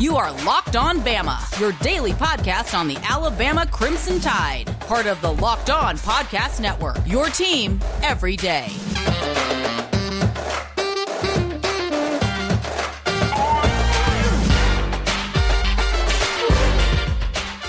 You are Locked On Bama, your daily podcast on the Alabama Crimson Tide, part of the Locked On Podcast Network. Your team every day.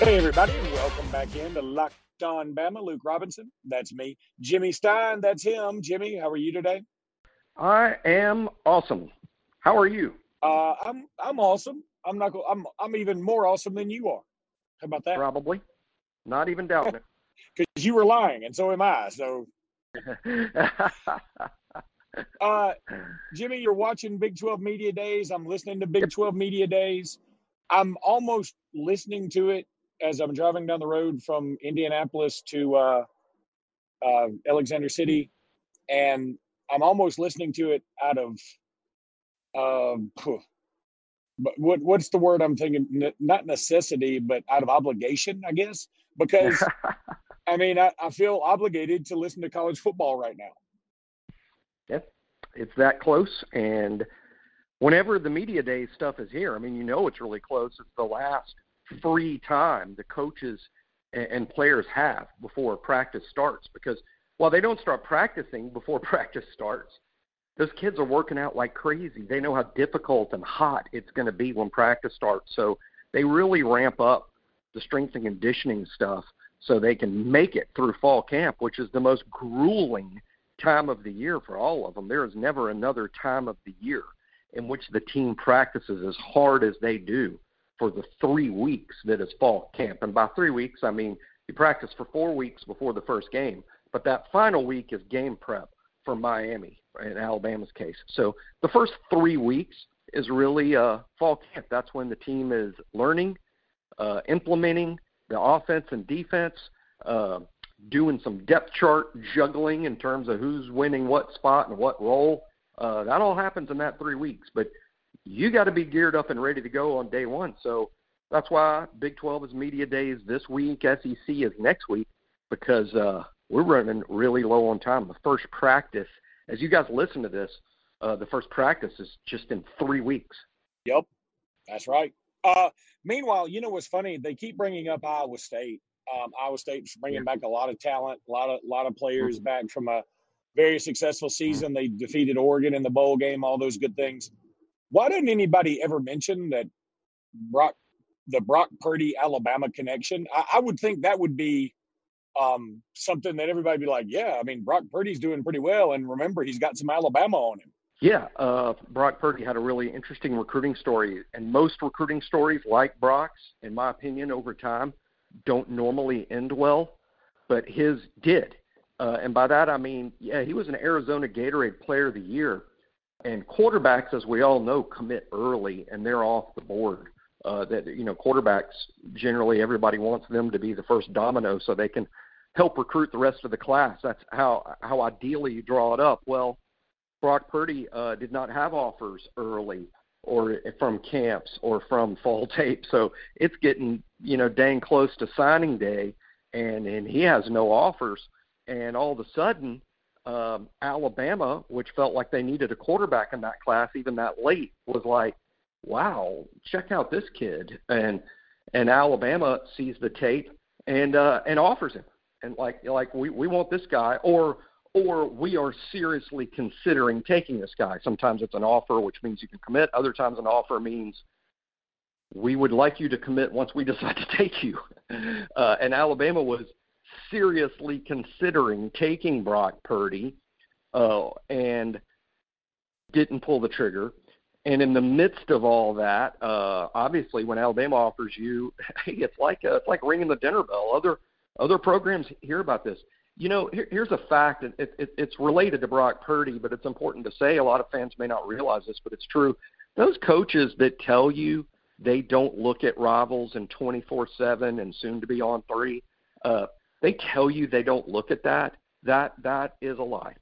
Hey, everybody, and welcome back in to Locked On Bama. Luke Robinson, that's me. Jimmy Stein, that's him. Jimmy, how are you today? I am awesome. How are you? Uh, I'm I'm awesome. I'm not. I'm I'm even more awesome than you are. How about that? Probably. Not even doubting it. Because you were lying, and so am I. So, uh, Jimmy, you're watching Big 12 Media Days. I'm listening to Big 12 Media Days. I'm almost listening to it as I'm driving down the road from Indianapolis to uh, uh, Alexander City, and I'm almost listening to it out of um, but what what's the word I'm thinking? N- not necessity, but out of obligation, I guess. Because I mean, I, I feel obligated to listen to college football right now. Yep, it's that close, and whenever the media day stuff is here, I mean, you know it's really close. It's the last free time the coaches and, and players have before practice starts because while they don't start practicing before practice starts, those kids are working out like crazy. They know how difficult and hot it's going to be when practice starts. So they really ramp up the strength and conditioning stuff so they can make it through fall camp, which is the most grueling time of the year for all of them. There is never another time of the year in which the team practices as hard as they do for the three weeks that is fall camp. And by three weeks, I mean you practice for four weeks before the first game, but that final week is game prep for Miami in Alabama's case. So the first three weeks is really uh, fall camp. That's when the team is learning, uh, implementing the offense and defense, uh, doing some depth chart juggling in terms of who's winning what spot and what role. Uh, that all happens in that three weeks. But you got to be geared up and ready to go on day one. So that's why Big 12 is media days this week, SEC is next week, because uh, we're running really low on time. The first practice – as you guys listen to this, uh, the first practice is just in three weeks. Yep, that's right. Uh, meanwhile, you know what's funny? They keep bringing up Iowa State. Um, Iowa State's bringing back a lot of talent, a lot of lot of players mm-hmm. back from a very successful season. They defeated Oregon in the bowl game, all those good things. Why didn't anybody ever mention that Brock, the Brock Purdy Alabama connection? I, I would think that would be um, something that everybody be like, yeah, I mean, Brock Purdy's doing pretty well. And remember, he's got some Alabama on him. Yeah, uh, Brock Purdy had a really interesting recruiting story. And most recruiting stories, like Brock's, in my opinion, over time, don't normally end well, but his did. Uh, and by that, I mean, yeah, he was an Arizona Gatorade Player of the Year. And quarterbacks, as we all know, commit early and they're off the board. Uh, that you know, quarterbacks generally everybody wants them to be the first domino so they can help recruit the rest of the class. That's how how ideally you draw it up. Well, Brock Purdy uh, did not have offers early or from camps or from fall tape, so it's getting you know dang close to signing day, and and he has no offers, and all of a sudden. Um, Alabama, which felt like they needed a quarterback in that class even that late, was like, "Wow, check out this kid!" and and Alabama sees the tape and uh, and offers him and like like we we want this guy or or we are seriously considering taking this guy. Sometimes it's an offer, which means you can commit. Other times, an offer means we would like you to commit once we decide to take you. Uh, and Alabama was seriously considering taking Brock Purdy uh, and didn't pull the trigger. And in the midst of all that, uh, obviously, when Alabama offers you, hey, it's like a, it's like ringing the dinner bell. Other other programs hear about this. You know, here, here's a fact. It, it, it's related to Brock Purdy, but it's important to say. A lot of fans may not realize this, but it's true. Those coaches that tell you they don't look at rivals and 24/7 and soon to be On3, uh, they tell you they don't look at that. That that is a lie.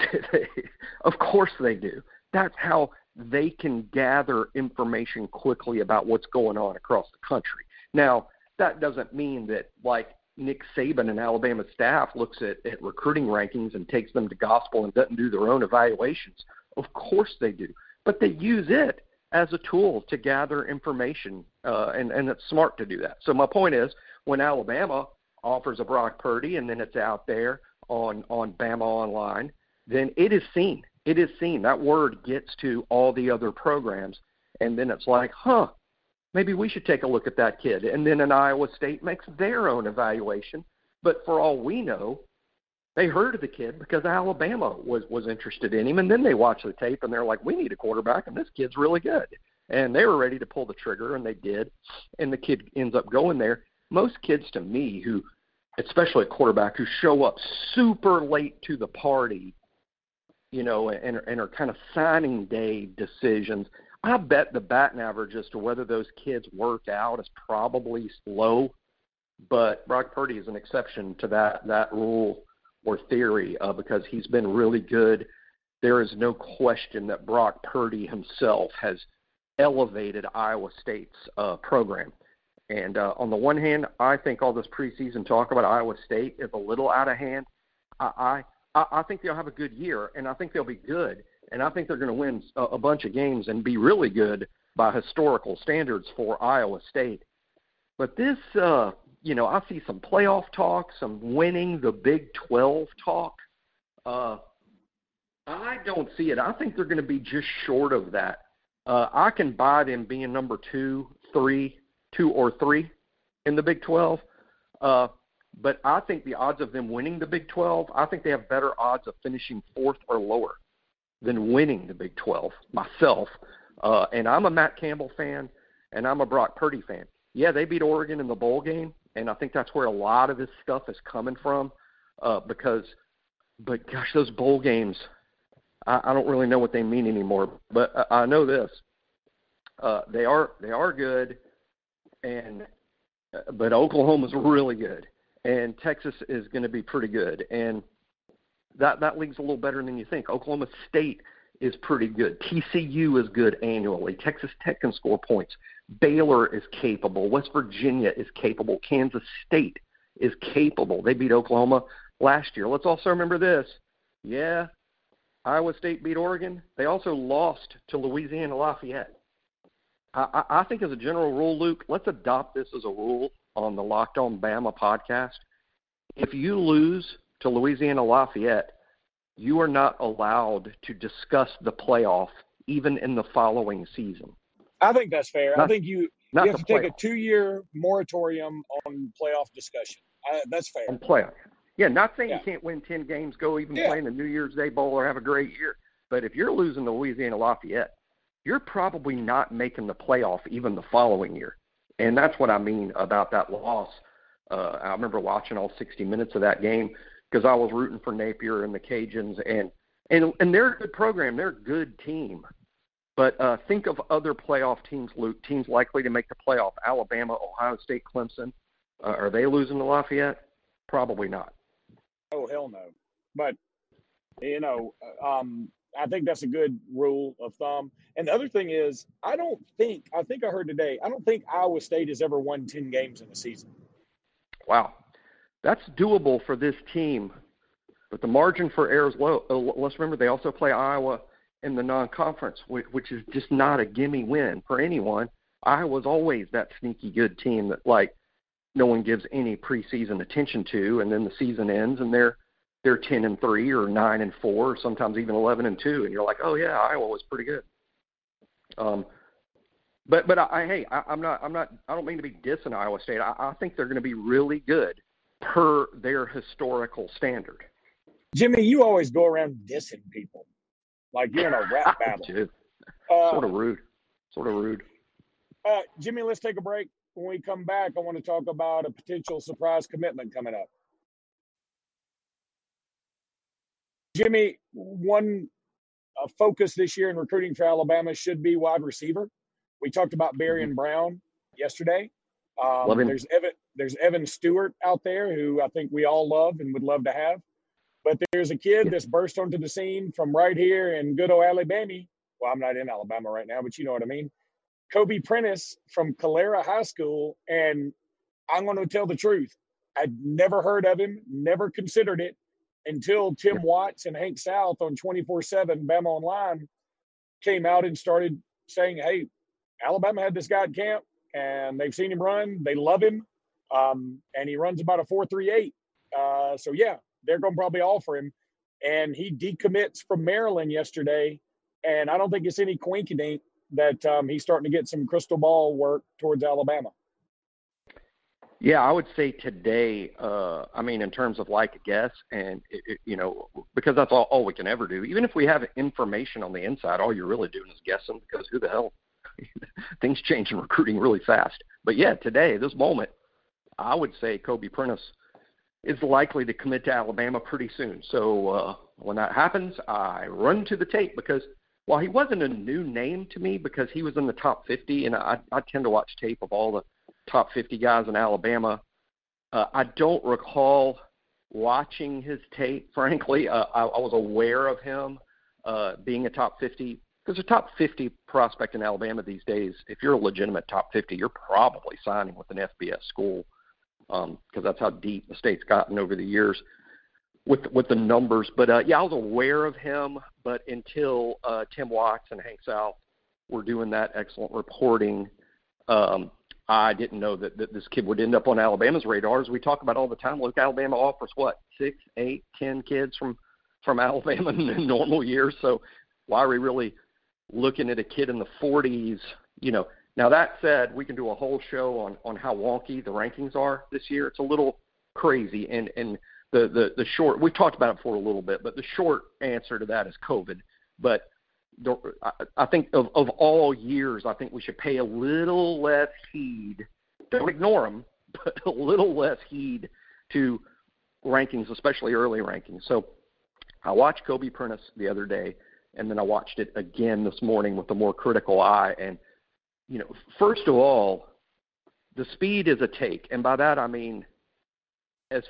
of course they do. That's how they can gather information quickly about what's going on across the country. Now, that doesn't mean that like Nick Saban and Alabama staff looks at, at recruiting rankings and takes them to gospel and doesn't do their own evaluations. Of course they do. But they use it as a tool to gather information, uh, and and it's smart to do that. So my point is, when Alabama offers a Brock Purdy and then it's out there on on Bama Online, then it is seen. It is seen. That word gets to all the other programs, and then it's like, huh, maybe we should take a look at that kid. And then an Iowa State makes their own evaluation. But for all we know, they heard of the kid because Alabama was was interested in him, and then they watch the tape and they're like, "We need a quarterback, and this kid's really good." And they were ready to pull the trigger, and they did, and the kid ends up going there. Most kids, to me, who, especially a quarterback, who show up super late to the party, you know, and and are kind of signing day decisions. I bet the batting average as to whether those kids work out is probably low, but Brock Purdy is an exception to that that rule or theory uh, because he's been really good. There is no question that Brock Purdy himself has elevated Iowa State's uh, program. And uh, on the one hand, I think all this preseason talk about Iowa State is a little out of hand. I I, I think they'll have a good year, and I think they'll be good, and I think they're going to win a, a bunch of games and be really good by historical standards for Iowa State. But this uh, you know, I see some playoff talk, some winning the Big 12 talk. Uh, I don't see it. I think they're going to be just short of that. Uh, I can buy them being number two, three, two or three in the Big 12. Uh, but I think the odds of them winning the Big 12, I think they have better odds of finishing fourth or lower than winning the Big 12 myself. Uh, and I'm a Matt Campbell fan, and I'm a Brock Purdy fan. Yeah, they beat Oregon in the bowl game, and I think that's where a lot of this stuff is coming from. Uh, because, but gosh, those bowl games, I, I don't really know what they mean anymore. But I, I know this: uh, they are they are good, and uh, but Oklahoma's really good, and Texas is going to be pretty good, and that that league's a little better than you think. Oklahoma State is pretty good. TCU is good annually. Texas Tech can score points. Baylor is capable. West Virginia is capable. Kansas State is capable. They beat Oklahoma last year. Let's also remember this. Yeah, Iowa State beat Oregon. They also lost to Louisiana Lafayette. I, I think, as a general rule, Luke, let's adopt this as a rule on the Locked On Bama podcast. If you lose to Louisiana Lafayette, you are not allowed to discuss the playoff even in the following season. I think that's fair. Not, I think you you have to take a two year moratorium on playoff discussion. I, that's fair. On playoff. Yeah, not saying yeah. you can't win ten games, go even yeah. play in the New Year's Day Bowl or have a great year. But if you're losing to Louisiana Lafayette, you're probably not making the playoff even the following year. And that's what I mean about that loss. Uh, I remember watching all 60 minutes of that game because I was rooting for Napier and the Cajuns, and and and they're a good program. They're a good team. But uh, think of other playoff teams, Luke. Teams likely to make the playoff: Alabama, Ohio State, Clemson. Uh, are they losing to Lafayette? Probably not. Oh hell no! But you know, um, I think that's a good rule of thumb. And the other thing is, I don't think I think I heard today. I don't think Iowa State has ever won ten games in a season. Wow, that's doable for this team. But the margin for error is low. Uh, let's remember they also play Iowa in the non-conference, which is just not a gimme win for anyone. Iowa's always that sneaky good team that like no one gives any preseason attention to, and then the season ends and they're they're ten and three or nine and four, or sometimes even eleven and two, and you're like, oh yeah, Iowa was pretty good. Um, but but I, I hey, I, I'm not I'm not I don't mean to be dissing Iowa State. I, I think they're going to be really good per their historical standard. Jimmy, you always go around dissing people. Like you're in a rap battle. Uh, sort of rude. Sort of rude. Uh, Jimmy, let's take a break. When we come back, I want to talk about a potential surprise commitment coming up. Jimmy, one uh, focus this year in recruiting for Alabama should be wide receiver. We talked about Barry mm-hmm. Brown yesterday. Um, there's Evan. There's Evan Stewart out there who I think we all love and would love to have. But there's a kid that's burst onto the scene from right here in good old Alabama. Well, I'm not in Alabama right now, but you know what I mean. Kobe Prentice from Calera High School. And I'm going to tell the truth. I'd never heard of him, never considered it until Tim Watts and Hank South on 24 7 Bama Online came out and started saying, "Hey, Alabama had this guy at camp, and they've seen him run. They love him, um, and he runs about a four three eight. Uh, so yeah, they're going to probably offer him. And he decommits from Maryland yesterday, and I don't think it's any coincidence that um, he's starting to get some crystal ball work towards Alabama. Yeah, I would say today. Uh, I mean, in terms of like a guess, and it, it, you know, because that's all, all we can ever do. Even if we have information on the inside, all you're really doing is guessing. Because who the hell? Things change in recruiting really fast. But yeah, today, this moment, I would say Kobe Prentice is likely to commit to Alabama pretty soon. So uh, when that happens, I run to the tape because while he wasn't a new name to me because he was in the top 50, and I, I tend to watch tape of all the top 50 guys in Alabama. Uh, I don't recall watching his tape, frankly. Uh, I, I was aware of him uh, being a top 50 because a top 50 prospect in Alabama these days, if you're a legitimate top 50, you're probably signing with an FBS school because um, that's how deep the state's gotten over the years with with the numbers. But uh, yeah, I was aware of him, but until uh, Tim Watts and Hank South were doing that excellent reporting, um, I didn't know that, that this kid would end up on Alabama's radar. As we talk about all the time, look, Alabama offers what six, eight, ten kids from from Alabama in normal years. So why are we really looking at a kid in the 40s? You know. Now that said, we can do a whole show on on how wonky the rankings are this year. It's a little crazy, and and the the the short we talked about it for a little bit, but the short answer to that is COVID. But I think of, of all years, I think we should pay a little less heed. Don't ignore them, but a little less heed to rankings, especially early rankings. So I watched Kobe Prentice the other day, and then I watched it again this morning with a more critical eye. And you know, first of all, the speed is a take, and by that I mean, as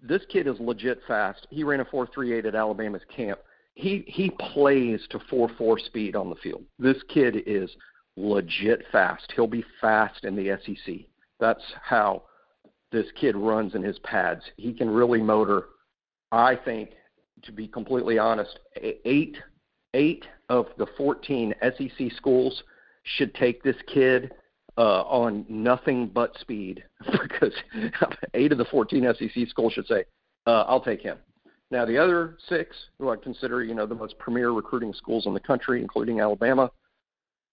this kid is legit fast. He ran a 4.38 at Alabama's camp he he plays to four four speed on the field. This kid is legit fast. He'll be fast in the SEC. That's how this kid runs in his pads. He can really motor. I think, to be completely honest, eight eight of the 14 SEC schools should take this kid uh, on nothing but speed because eight of the 14 SEC schools should say, uh, "I'll take him." Now, the other six, who I consider, you know, the most premier recruiting schools in the country, including Alabama,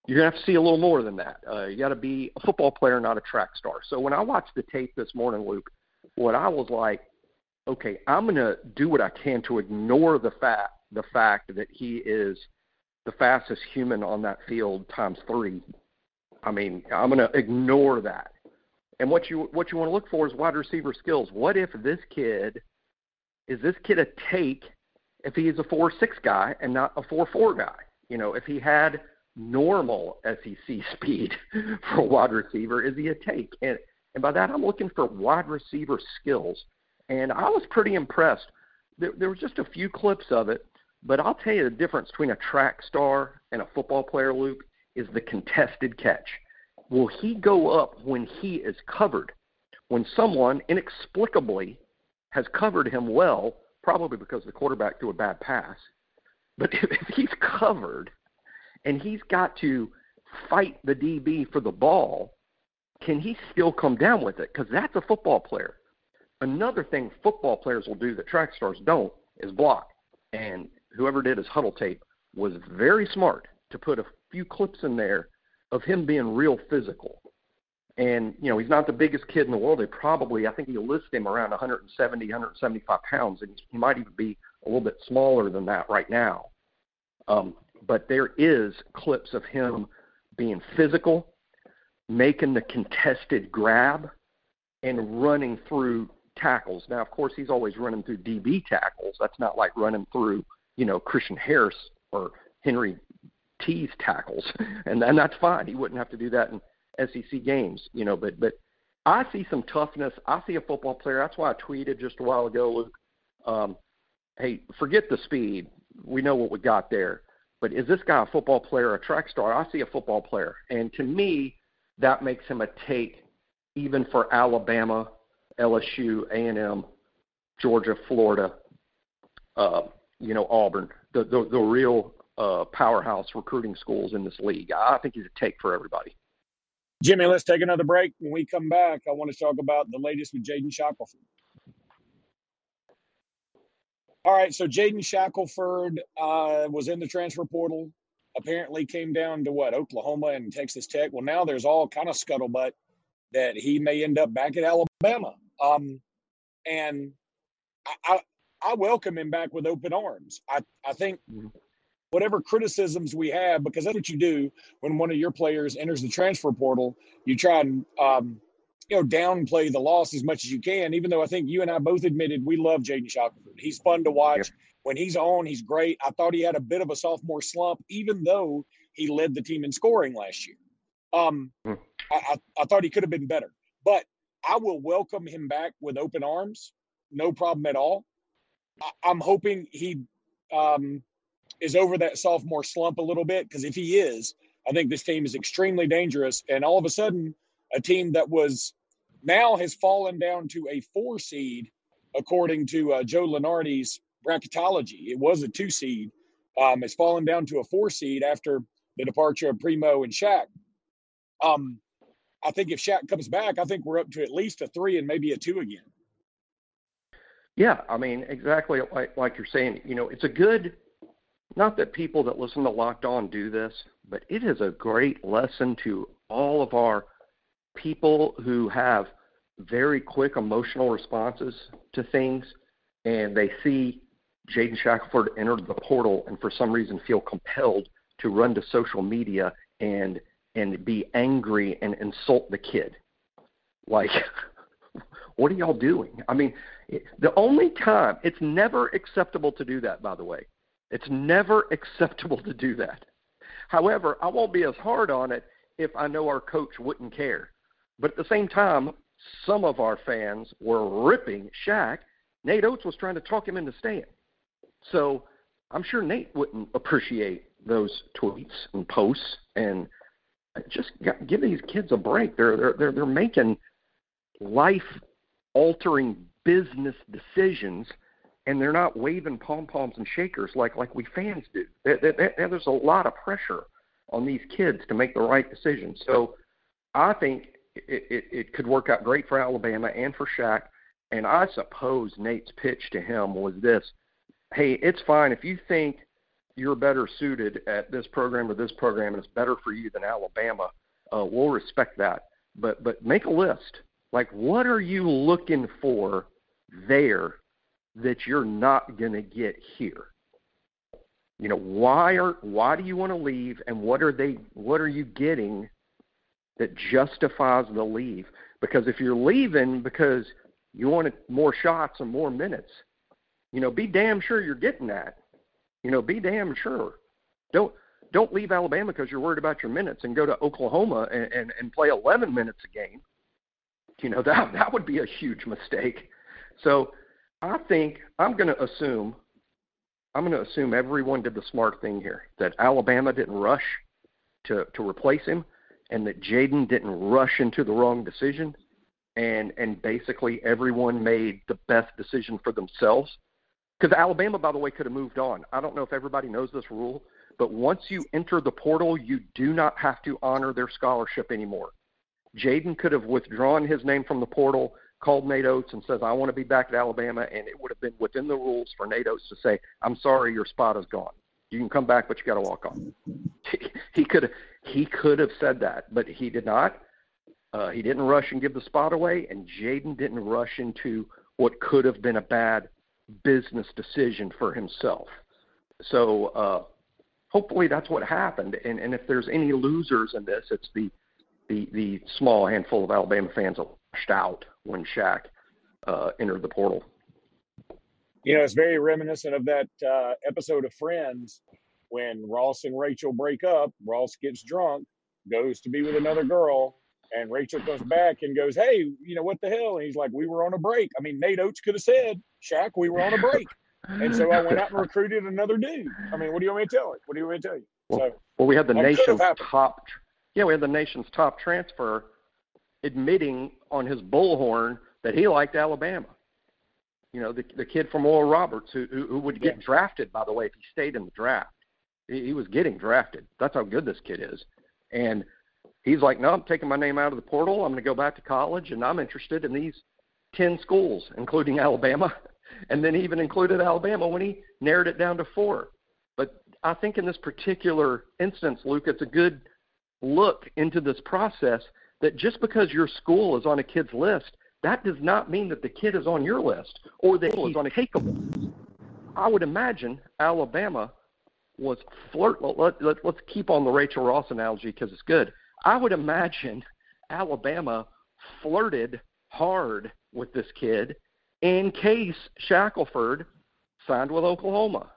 you're gonna have to see a little more than that. Uh, you got to be a football player, not a track star. So when I watched the tape this morning, Luke, what I was like, okay, I'm gonna do what I can to ignore the fact the fact that he is the fastest human on that field times three. I mean, I'm gonna ignore that. And what you what you want to look for is wide receiver skills. What if this kid is this kid a take if he's a four six guy and not a four four guy? You know, if he had normal SEC speed for a wide receiver, is he a take? And and by that I'm looking for wide receiver skills. And I was pretty impressed. There, there was just a few clips of it, but I'll tell you the difference between a track star and a football player, Luke, is the contested catch. Will he go up when he is covered? When someone inexplicably has covered him well, probably because the quarterback threw a bad pass. But if, he's covered and he's got to fight the DB for the ball, can he still come down with it? Because that's a football player. Another thing football players will do that track stars don't is block. And whoever did his Hudl tape was very smart to put a few clips in there of him being real physical. And, you know, he's not the biggest kid in the world. They probably, I think you list him around 170, 175 pounds, and he might even be a little bit smaller than that right now. Um, but there is clips of him being physical, making the contested grab, and running through tackles. Now, of course, he's always running through DB tackles. That's not like running through, you know, Christian Harris or Henry T's tackles, and and that's fine. He wouldn't have to do that in SEC games, you know. But but I see some toughness. I see a football player. That's why I tweeted just a while ago, Luke. Um, hey, forget the speed. We know what we got there. But is this guy a football player, a track star? I see a football player, and to me, that makes him a take, even for Alabama, LSU, A&M, Georgia, Florida, uh, you know, Auburn, the the, the real uh, powerhouse recruiting schools in this league. I think he's a take for everybody. Jimmy, let's take another break. When we come back, I want to talk about the latest with Jaden Shackelford. All right, so Jaden Shackelford uh, was in the transfer portal. Apparently, came down to what Oklahoma and Texas Tech. Well, now there's all kind of scuttlebutt that he may end up back at Alabama. Um, and I, I, welcome him back with open arms. I, I think mm-hmm. whatever criticisms we have, because that's what you do when one of your players enters the transfer portal, you try and um, you know downplay the loss as much as you can. Even though I think you and I both admitted we love Jaden Shackelford. He's fun to watch. When he's on, he's great. I thought he had a bit of a sophomore slump, even though he led the team in scoring last year. Um, mm. I, I, I thought he could have been better, but I will welcome him back with open arms. No problem at all. I, am hoping he um, is over that sophomore slump a little bit because if he is, I think this team is extremely dangerous. And all of a sudden, a team that was now has fallen down to a four seed, according to uh, Joe Lunardi's bracketology. It was a two seed. Um, it's fallen down to a four seed after the departure of Primo and Shaq. Um, I think if Shaq comes back, I think we're up to at least a three and maybe a two again. Yeah, I mean, exactly like, like you're saying. You know, it's a good. Not that people that listen to Locked On do this, but it is a great lesson to all of our people who have very quick emotional responses to things, and they see Jaden Shackelford enter the portal, and for some reason feel compelled to run to social media and and be angry and insult the kid. Like, what are y'all doing? I mean, the only time it's never acceptable to do that, by the way. It's never acceptable to do that. However, I won't be as hard on it if I know our coach wouldn't care. But at the same time, some of our fans were ripping Shaq. Nate Oats was trying to talk him into staying. So I'm sure Nate wouldn't appreciate those tweets and posts and just give these kids a break. They're they're they're, they're making life altering business decisions and they're not waving pom poms and shakers like like we fans do. There's a lot of pressure on these kids to make the right decision. So I think it, it, it could work out great for Alabama and for Shaq. And I suppose Nate's pitch to him was this: Hey, it's fine if you think you're better suited at this program or this program, and it's better for you than Alabama. Uh, we'll respect that, but but make a list. Like, what are you looking for there that you're not going to get here? You know, why are why do you want to leave, and what are they? What are you getting that justifies the leave? Because if you're leaving because you wanted more shots and more minutes, you know, be damn sure you're getting that. You know, be damn sure. Don't don't leave Alabama because you're worried about your minutes and go to Oklahoma and, and, and play 11 minutes a game. You know that that would be a huge mistake. So I think I'm going to assume I'm going to assume everyone did the smart thing here. That Alabama didn't rush to to replace him, and that Jaden didn't rush into the wrong decision, and and basically everyone made the best decision for themselves because Alabama, by the way, could have moved on. I don't know if everybody knows this rule, but once you enter the portal, you do not have to honor their scholarship anymore. Jaden could have withdrawn his name from the portal, called Nate Oats, and says, "I want to be back at Alabama," and it would have been within the rules for Nate Oats to say, "I'm sorry, your spot is gone. You can come back, but you got to walk on." he could he could have said that, but he did not. Uh, he didn't rush and give the spot away, and Jaden didn't rush into what could have been a bad business decision for himself. So uh, hopefully that's what happened. And, and if there's any losers in this, it's the the, the small handful of Alabama fans that out when Shaq uh, entered the portal. You know, it's very reminiscent of that uh, episode of Friends when Ross and Rachel break up. Ross gets drunk, goes to be with another girl, and Rachel comes back and goes, Hey, you know, what the hell? And he's like, We were on a break. I mean, Nate Oats could have said, Shaq, we were on a break. and so I went out and recruited another dude. I mean, what do you want me to tell you? What do you want me to tell you? Well, so, well we had the nation's top, yeah, we had the nation's top transfer admitting on his bullhorn that he liked Alabama. You know, the the kid from Oral Roberts who who, who would get yeah. drafted, by the way, if he stayed in the draft. He, he was getting drafted. That's how good this kid is. And he's like, no, I'm taking my name out of the portal. I'm going to go back to college, and I'm interested in these 10 schools, including Alabama. And then he even included Alabama when he narrowed it down to four. But I think in this particular instance, Luke, it's a good look into this process that just because your school is on a kid's list, that does not mean that the kid is on your list or that he's on a takeable. I would imagine Alabama was flirt. Let, let, let's keep on the Rachel Ross analogy because it's good. I would imagine Alabama flirted hard with this kid in case Shackelford signed with Oklahoma.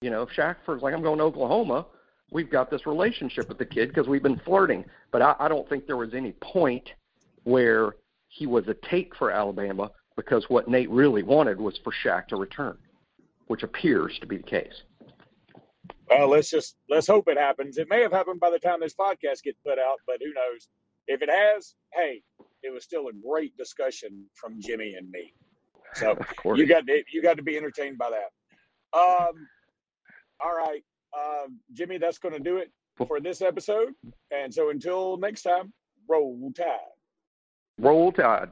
You know, if Shackelford's like, I'm going to Oklahoma, we've got this relationship with the kid because we've been flirting. But I, I don't think there was any point where he was a take for Alabama because what Nate really wanted was for Shaq to return, which appears to be the case. Well, let's just let's hope it happens. It may have happened by the time this podcast gets put out, but who knows? If it has, hey, it was still a great discussion from Jimmy and me. So you got to, you got to be entertained by that. Um, all right, uh, Jimmy, that's going to do it for this episode. And so until next time, roll tide. Roll tide.